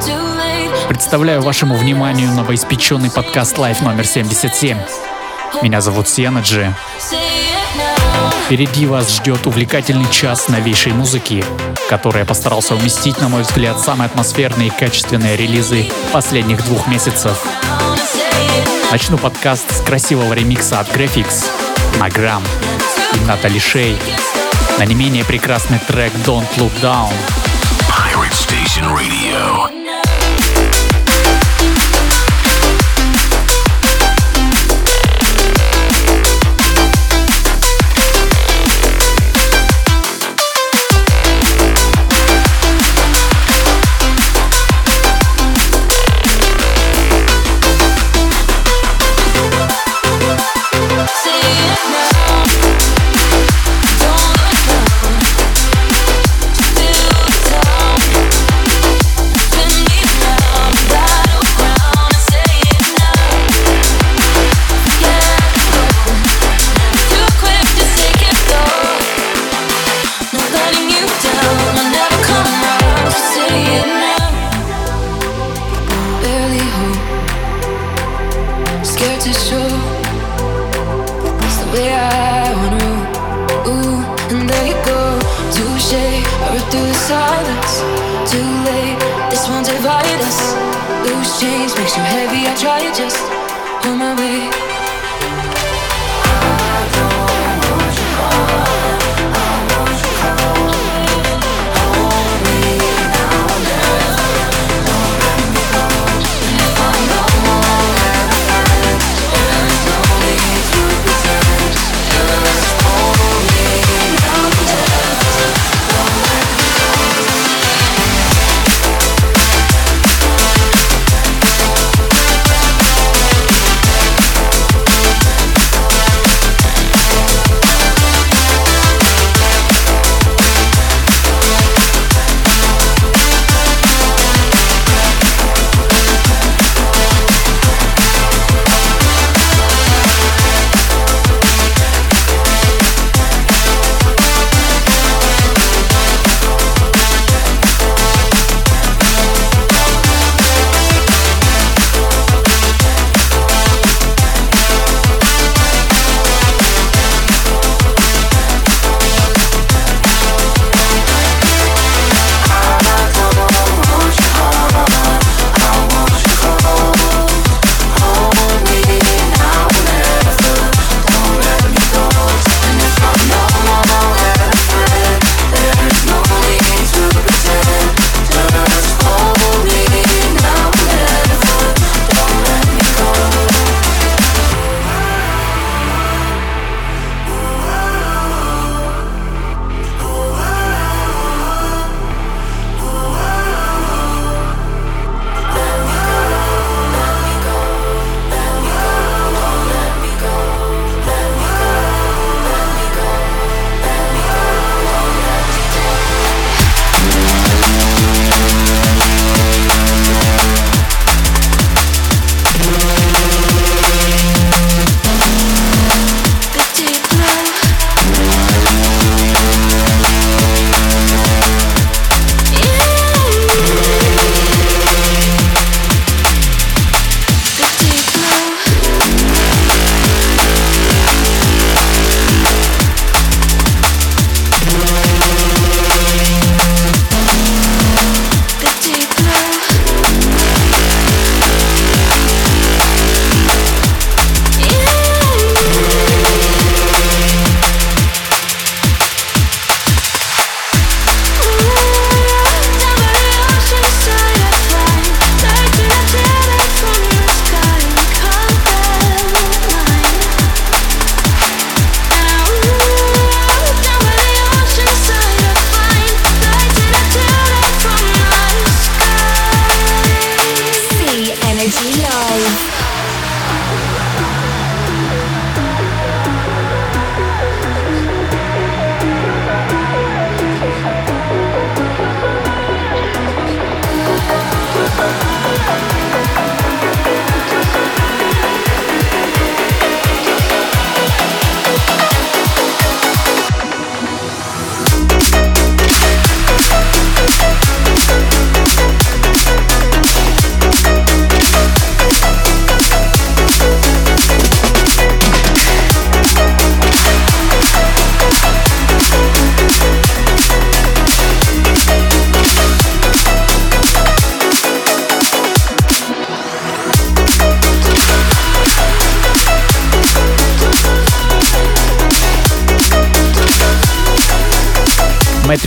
Too late. Представляю вашему вниманию новоиспеченный подкаст Live номер 77. Меня зовут Сиэнаджи. Впереди вас ждет увлекательный час новейшей музыки, в которой я постарался уместить, на мой взгляд, самые атмосферные и качественные релизы последних двух месяцев. Начну подкаст с красивого ремикса от Graphics на Грамм Натали Шей на не менее прекрасный трек Don't Look Down. Pirate Station Radio.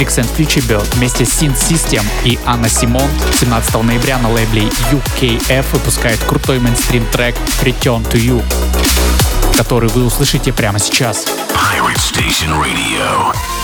Matrix and Future Bird вместе с Synth System и Анна Симон 17 ноября на лейбле UKF выпускает крутой мейнстрим трек Return to You, который вы услышите прямо сейчас. Pirate Station Radio.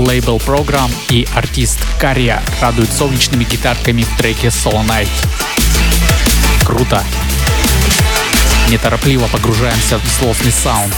Лейбл Program и артист Кария радует солнечными гитарками в треке Solo Night. Круто! Неторопливо погружаемся в злостный саунд.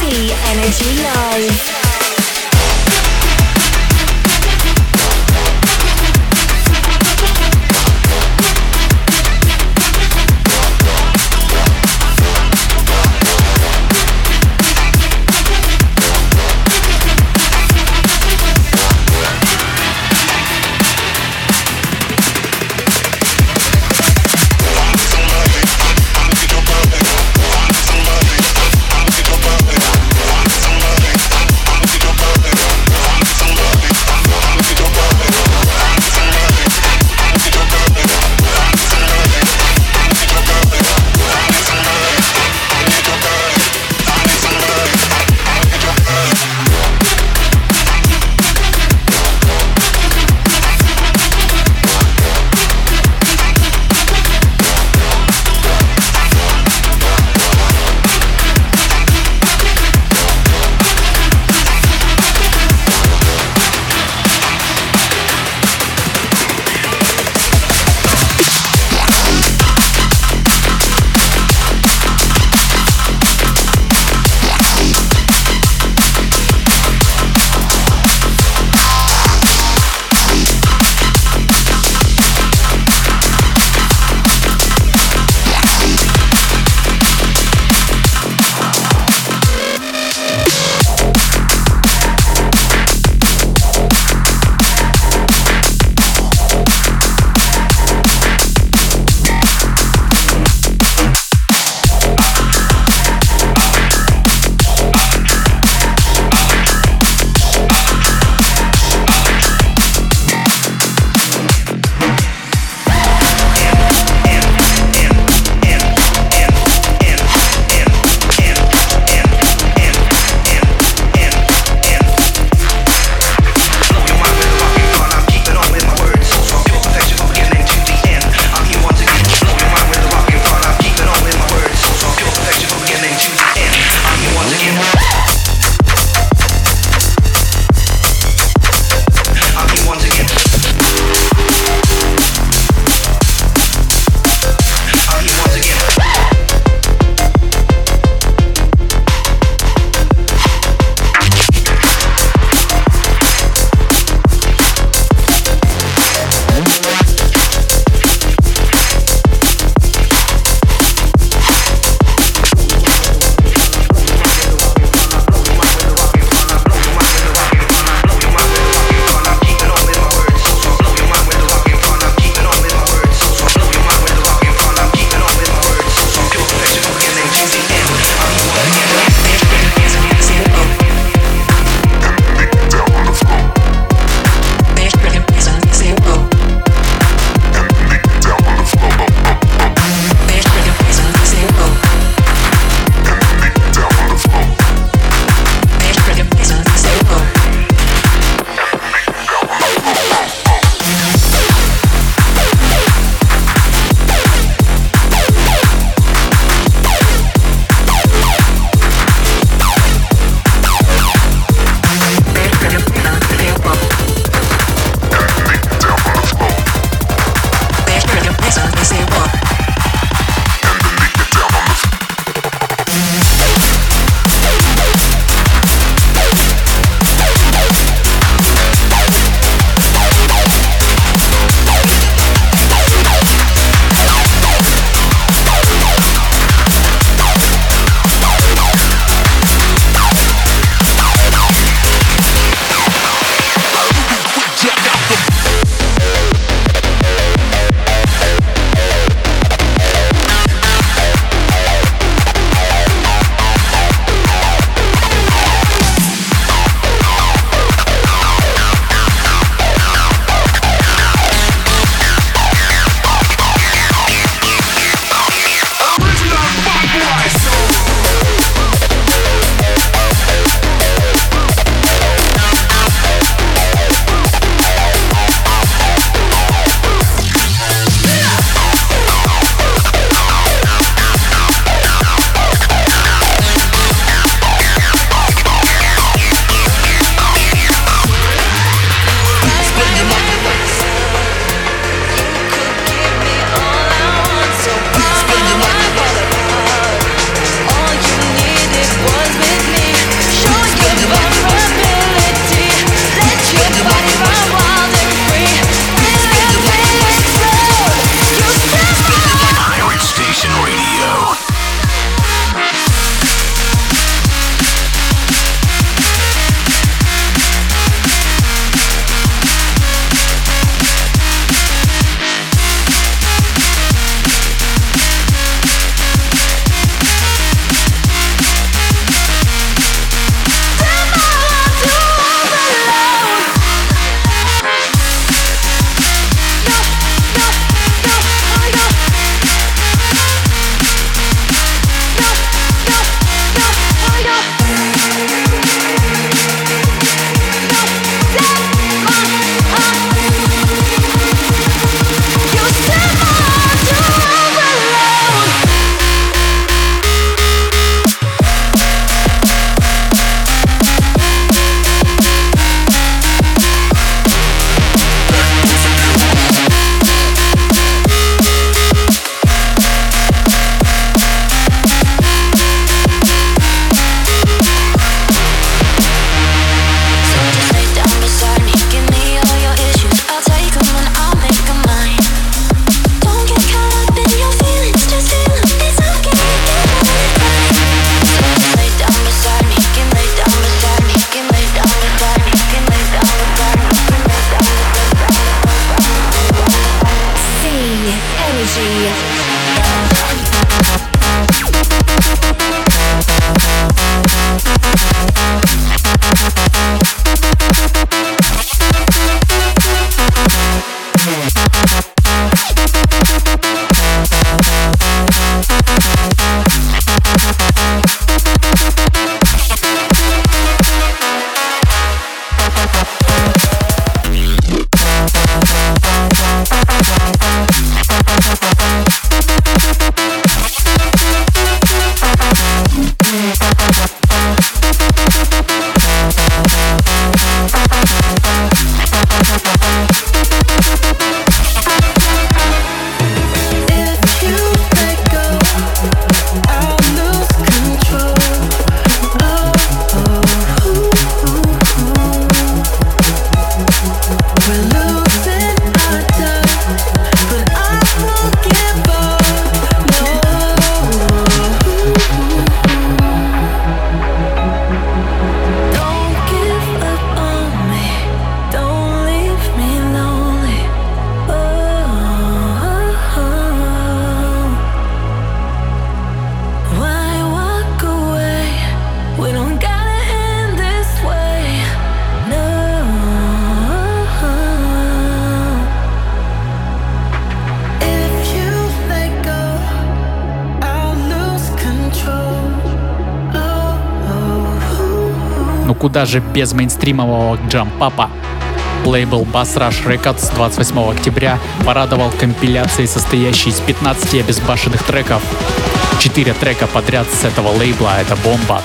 Куда же без мейнстримового джампапа. Лейбл Bass Rush Records 28 октября порадовал компиляцией, состоящей из 15 обезбашенных треков. Четыре трека подряд с этого лейбла — это бомба.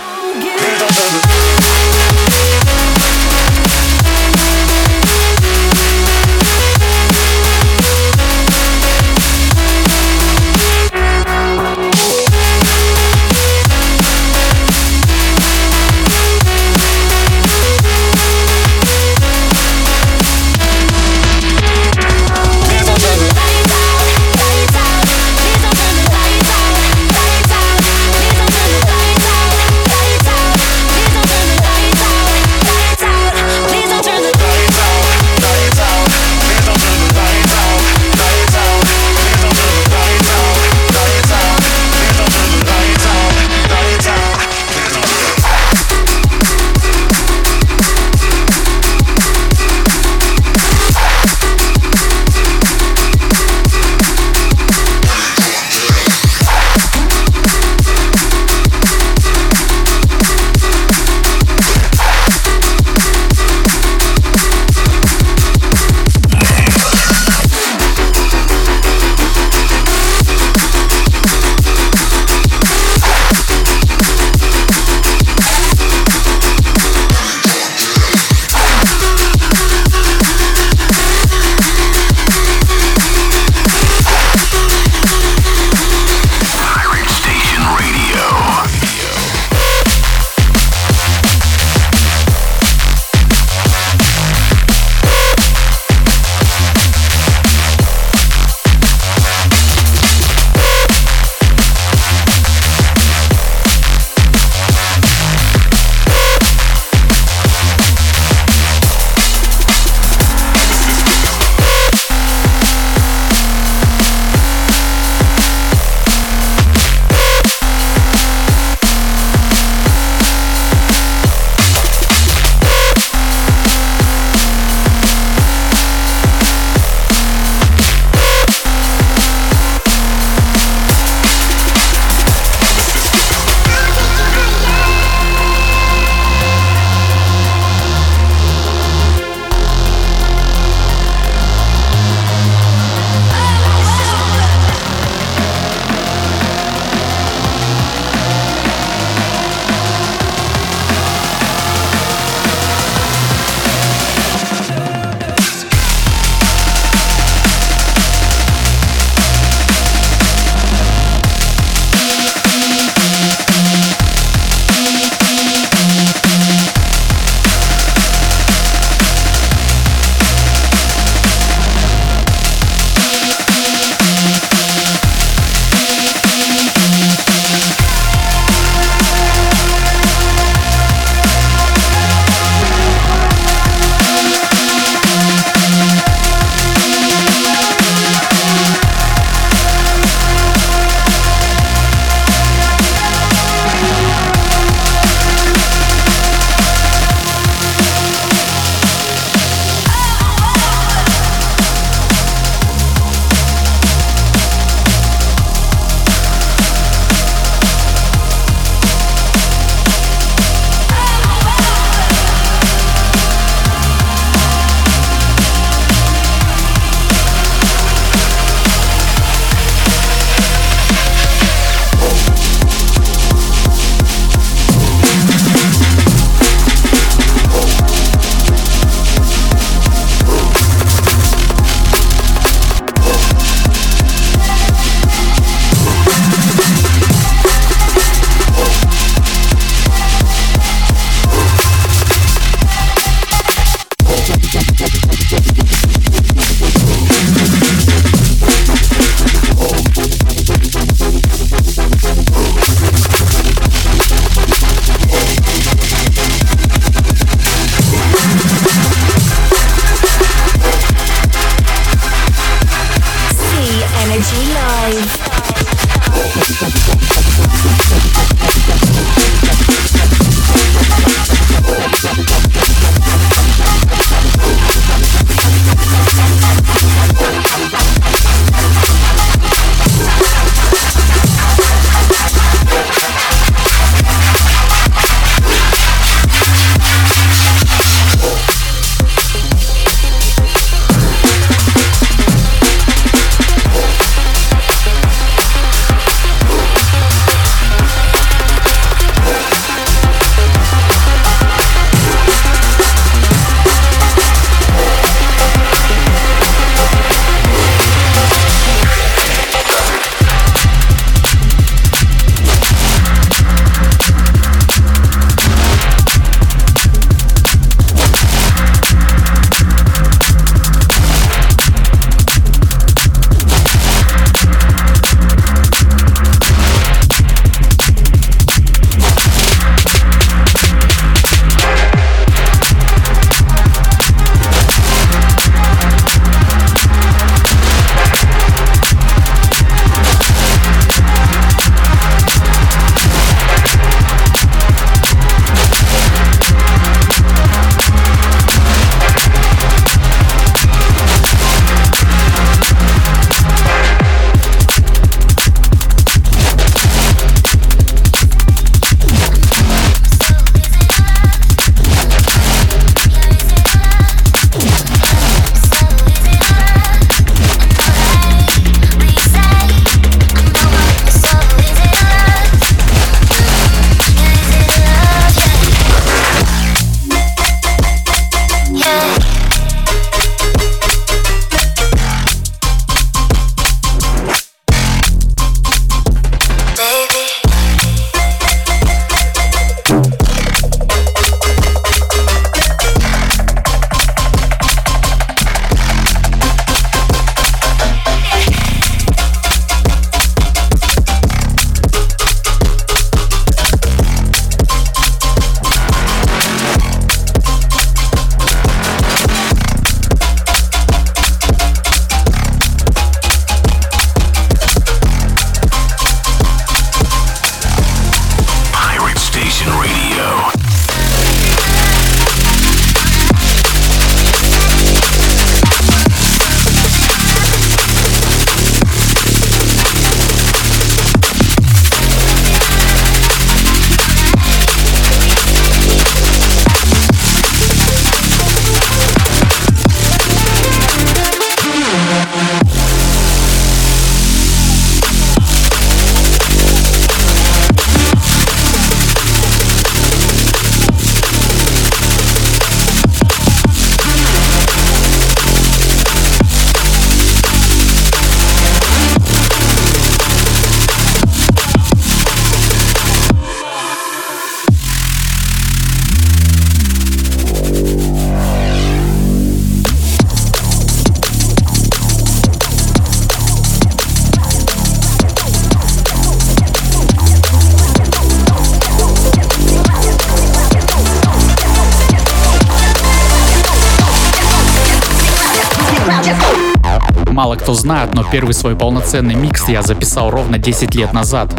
Кто знает, но первый свой полноценный микс я записал ровно 10 лет назад,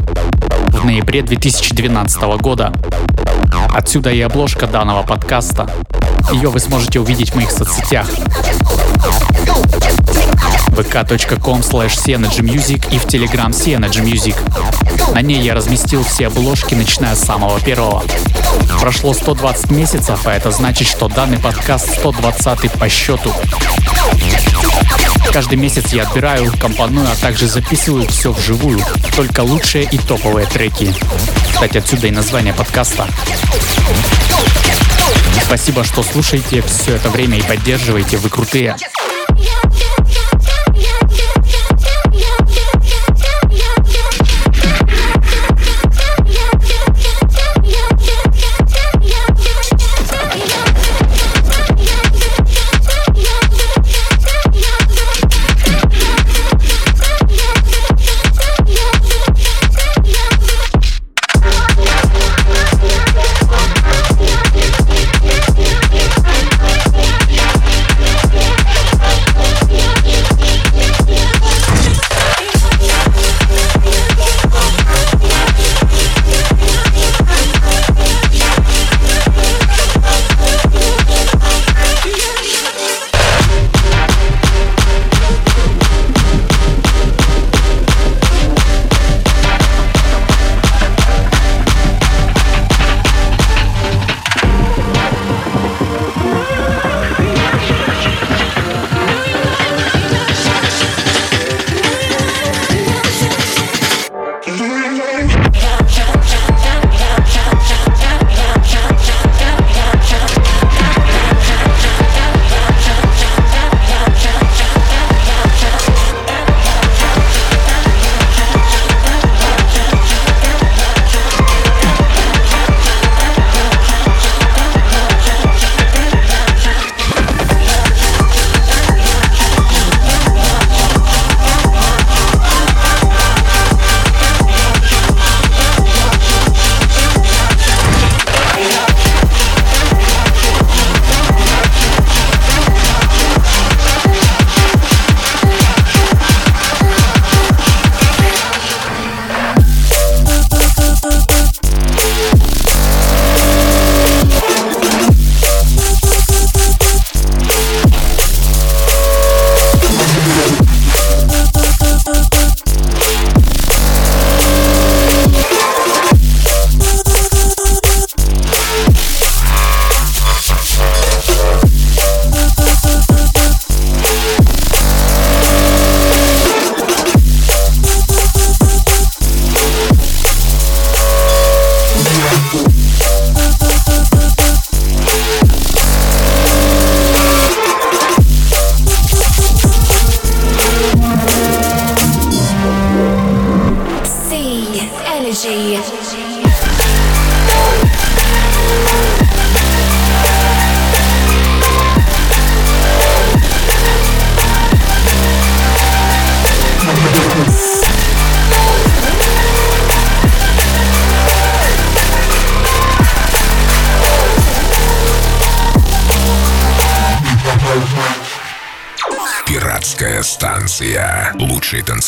в ноябре 2012 года. Отсюда и обложка данного подкаста. Ее вы сможете увидеть в моих соцсетях vk.com slash music и в Telegram Music. На ней я разместил все обложки, начиная с самого первого. Прошло 120 месяцев, а это значит, что данный подкаст 120 по счету. Каждый месяц я отбираю, компоную, а также записываю все вживую. Только лучшие и топовые треки. Кстати, отсюда и название подкаста. Спасибо, что слушаете все это время и поддерживаете. Вы крутые.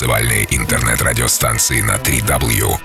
Танцевальные интернет-радиостанции на 3w.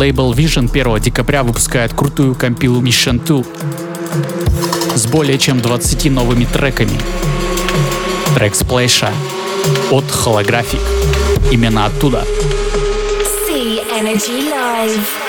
Лейбл Vision 1 декабря выпускает крутую компилу Mission 2 с более чем 20 новыми треками. Трек Сплэша от Holographic. Именно оттуда. See Energy Live.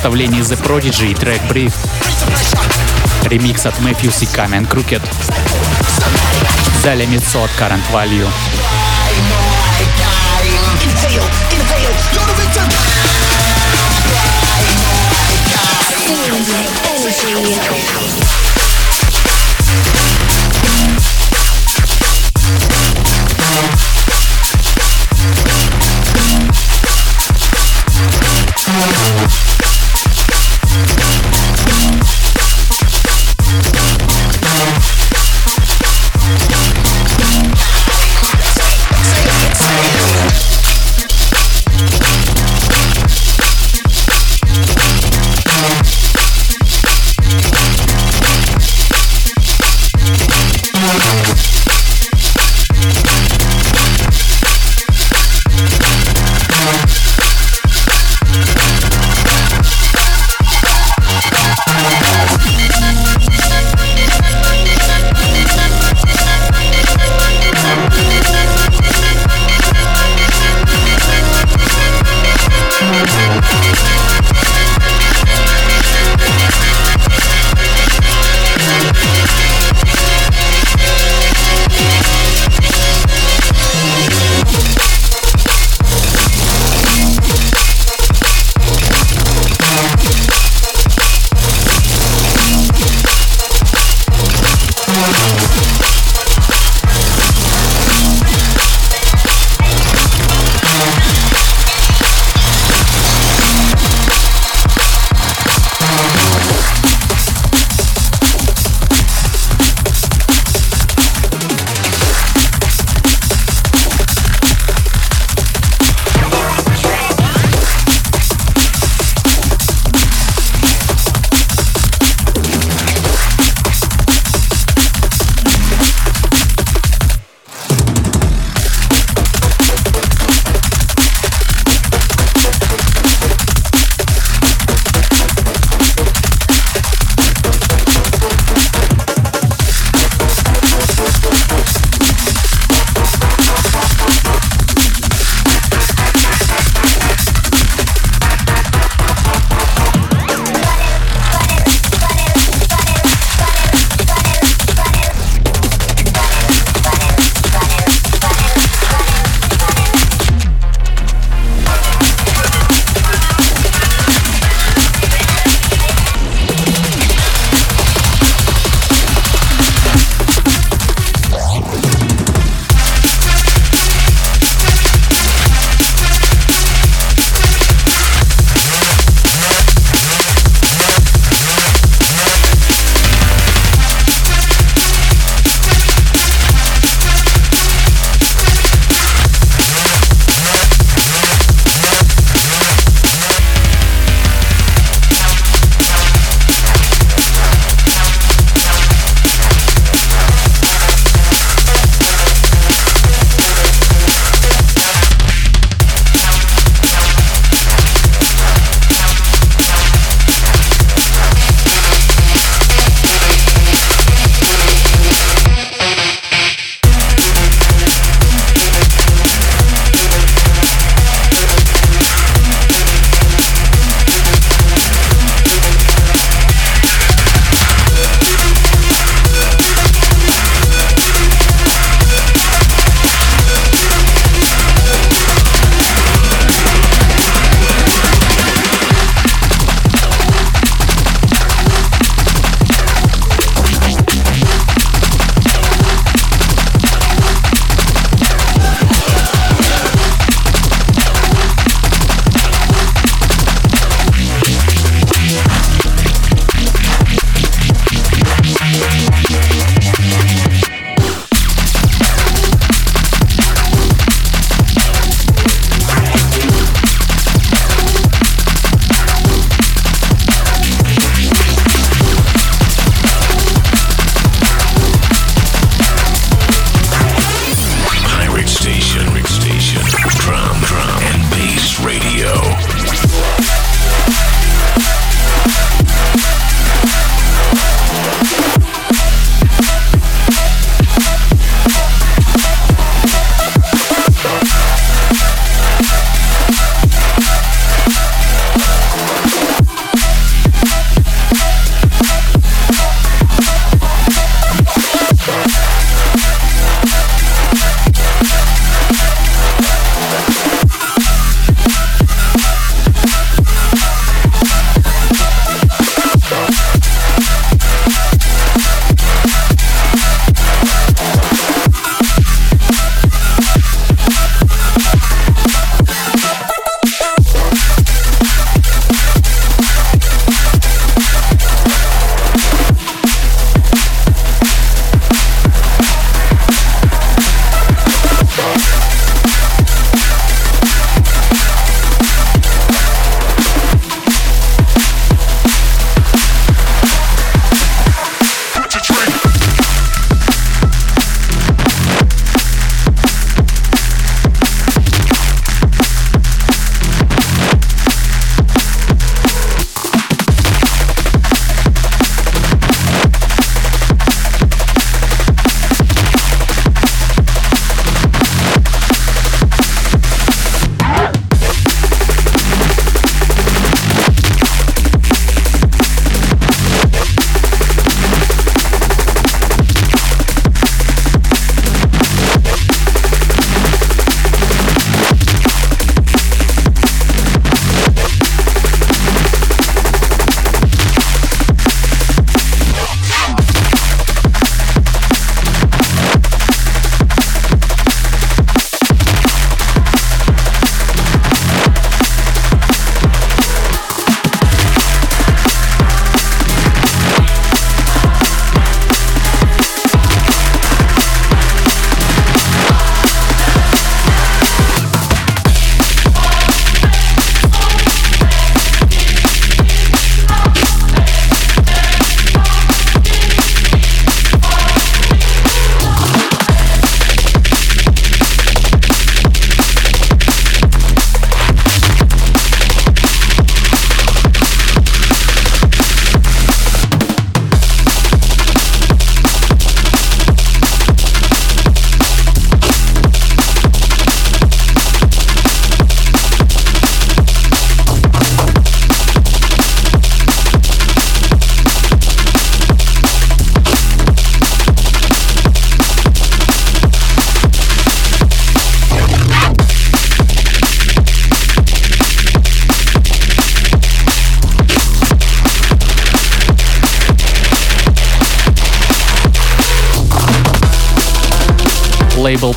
Представлении The Prodigy и трек Breathe. Ремикс от Matthews и Камен Крукет. Далее Митсо от Current Value.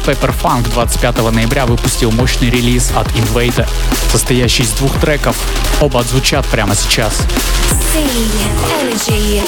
Pepper Funk 25 ноября выпустил мощный релиз от Invader, состоящий из двух треков. Оба отзвучат прямо сейчас. C Energy.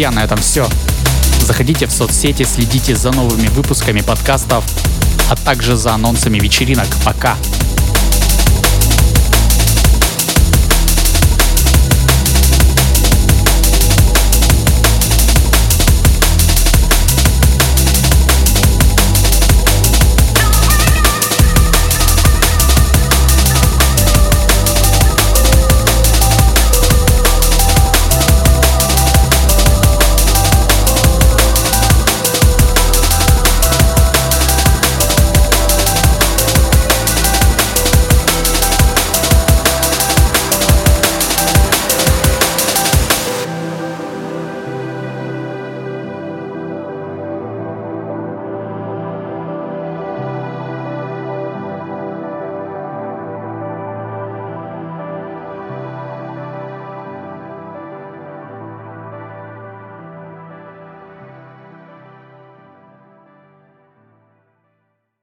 Друзья, на этом все. Заходите в соцсети, следите за новыми выпусками подкастов, а также за анонсами вечеринок. Пока!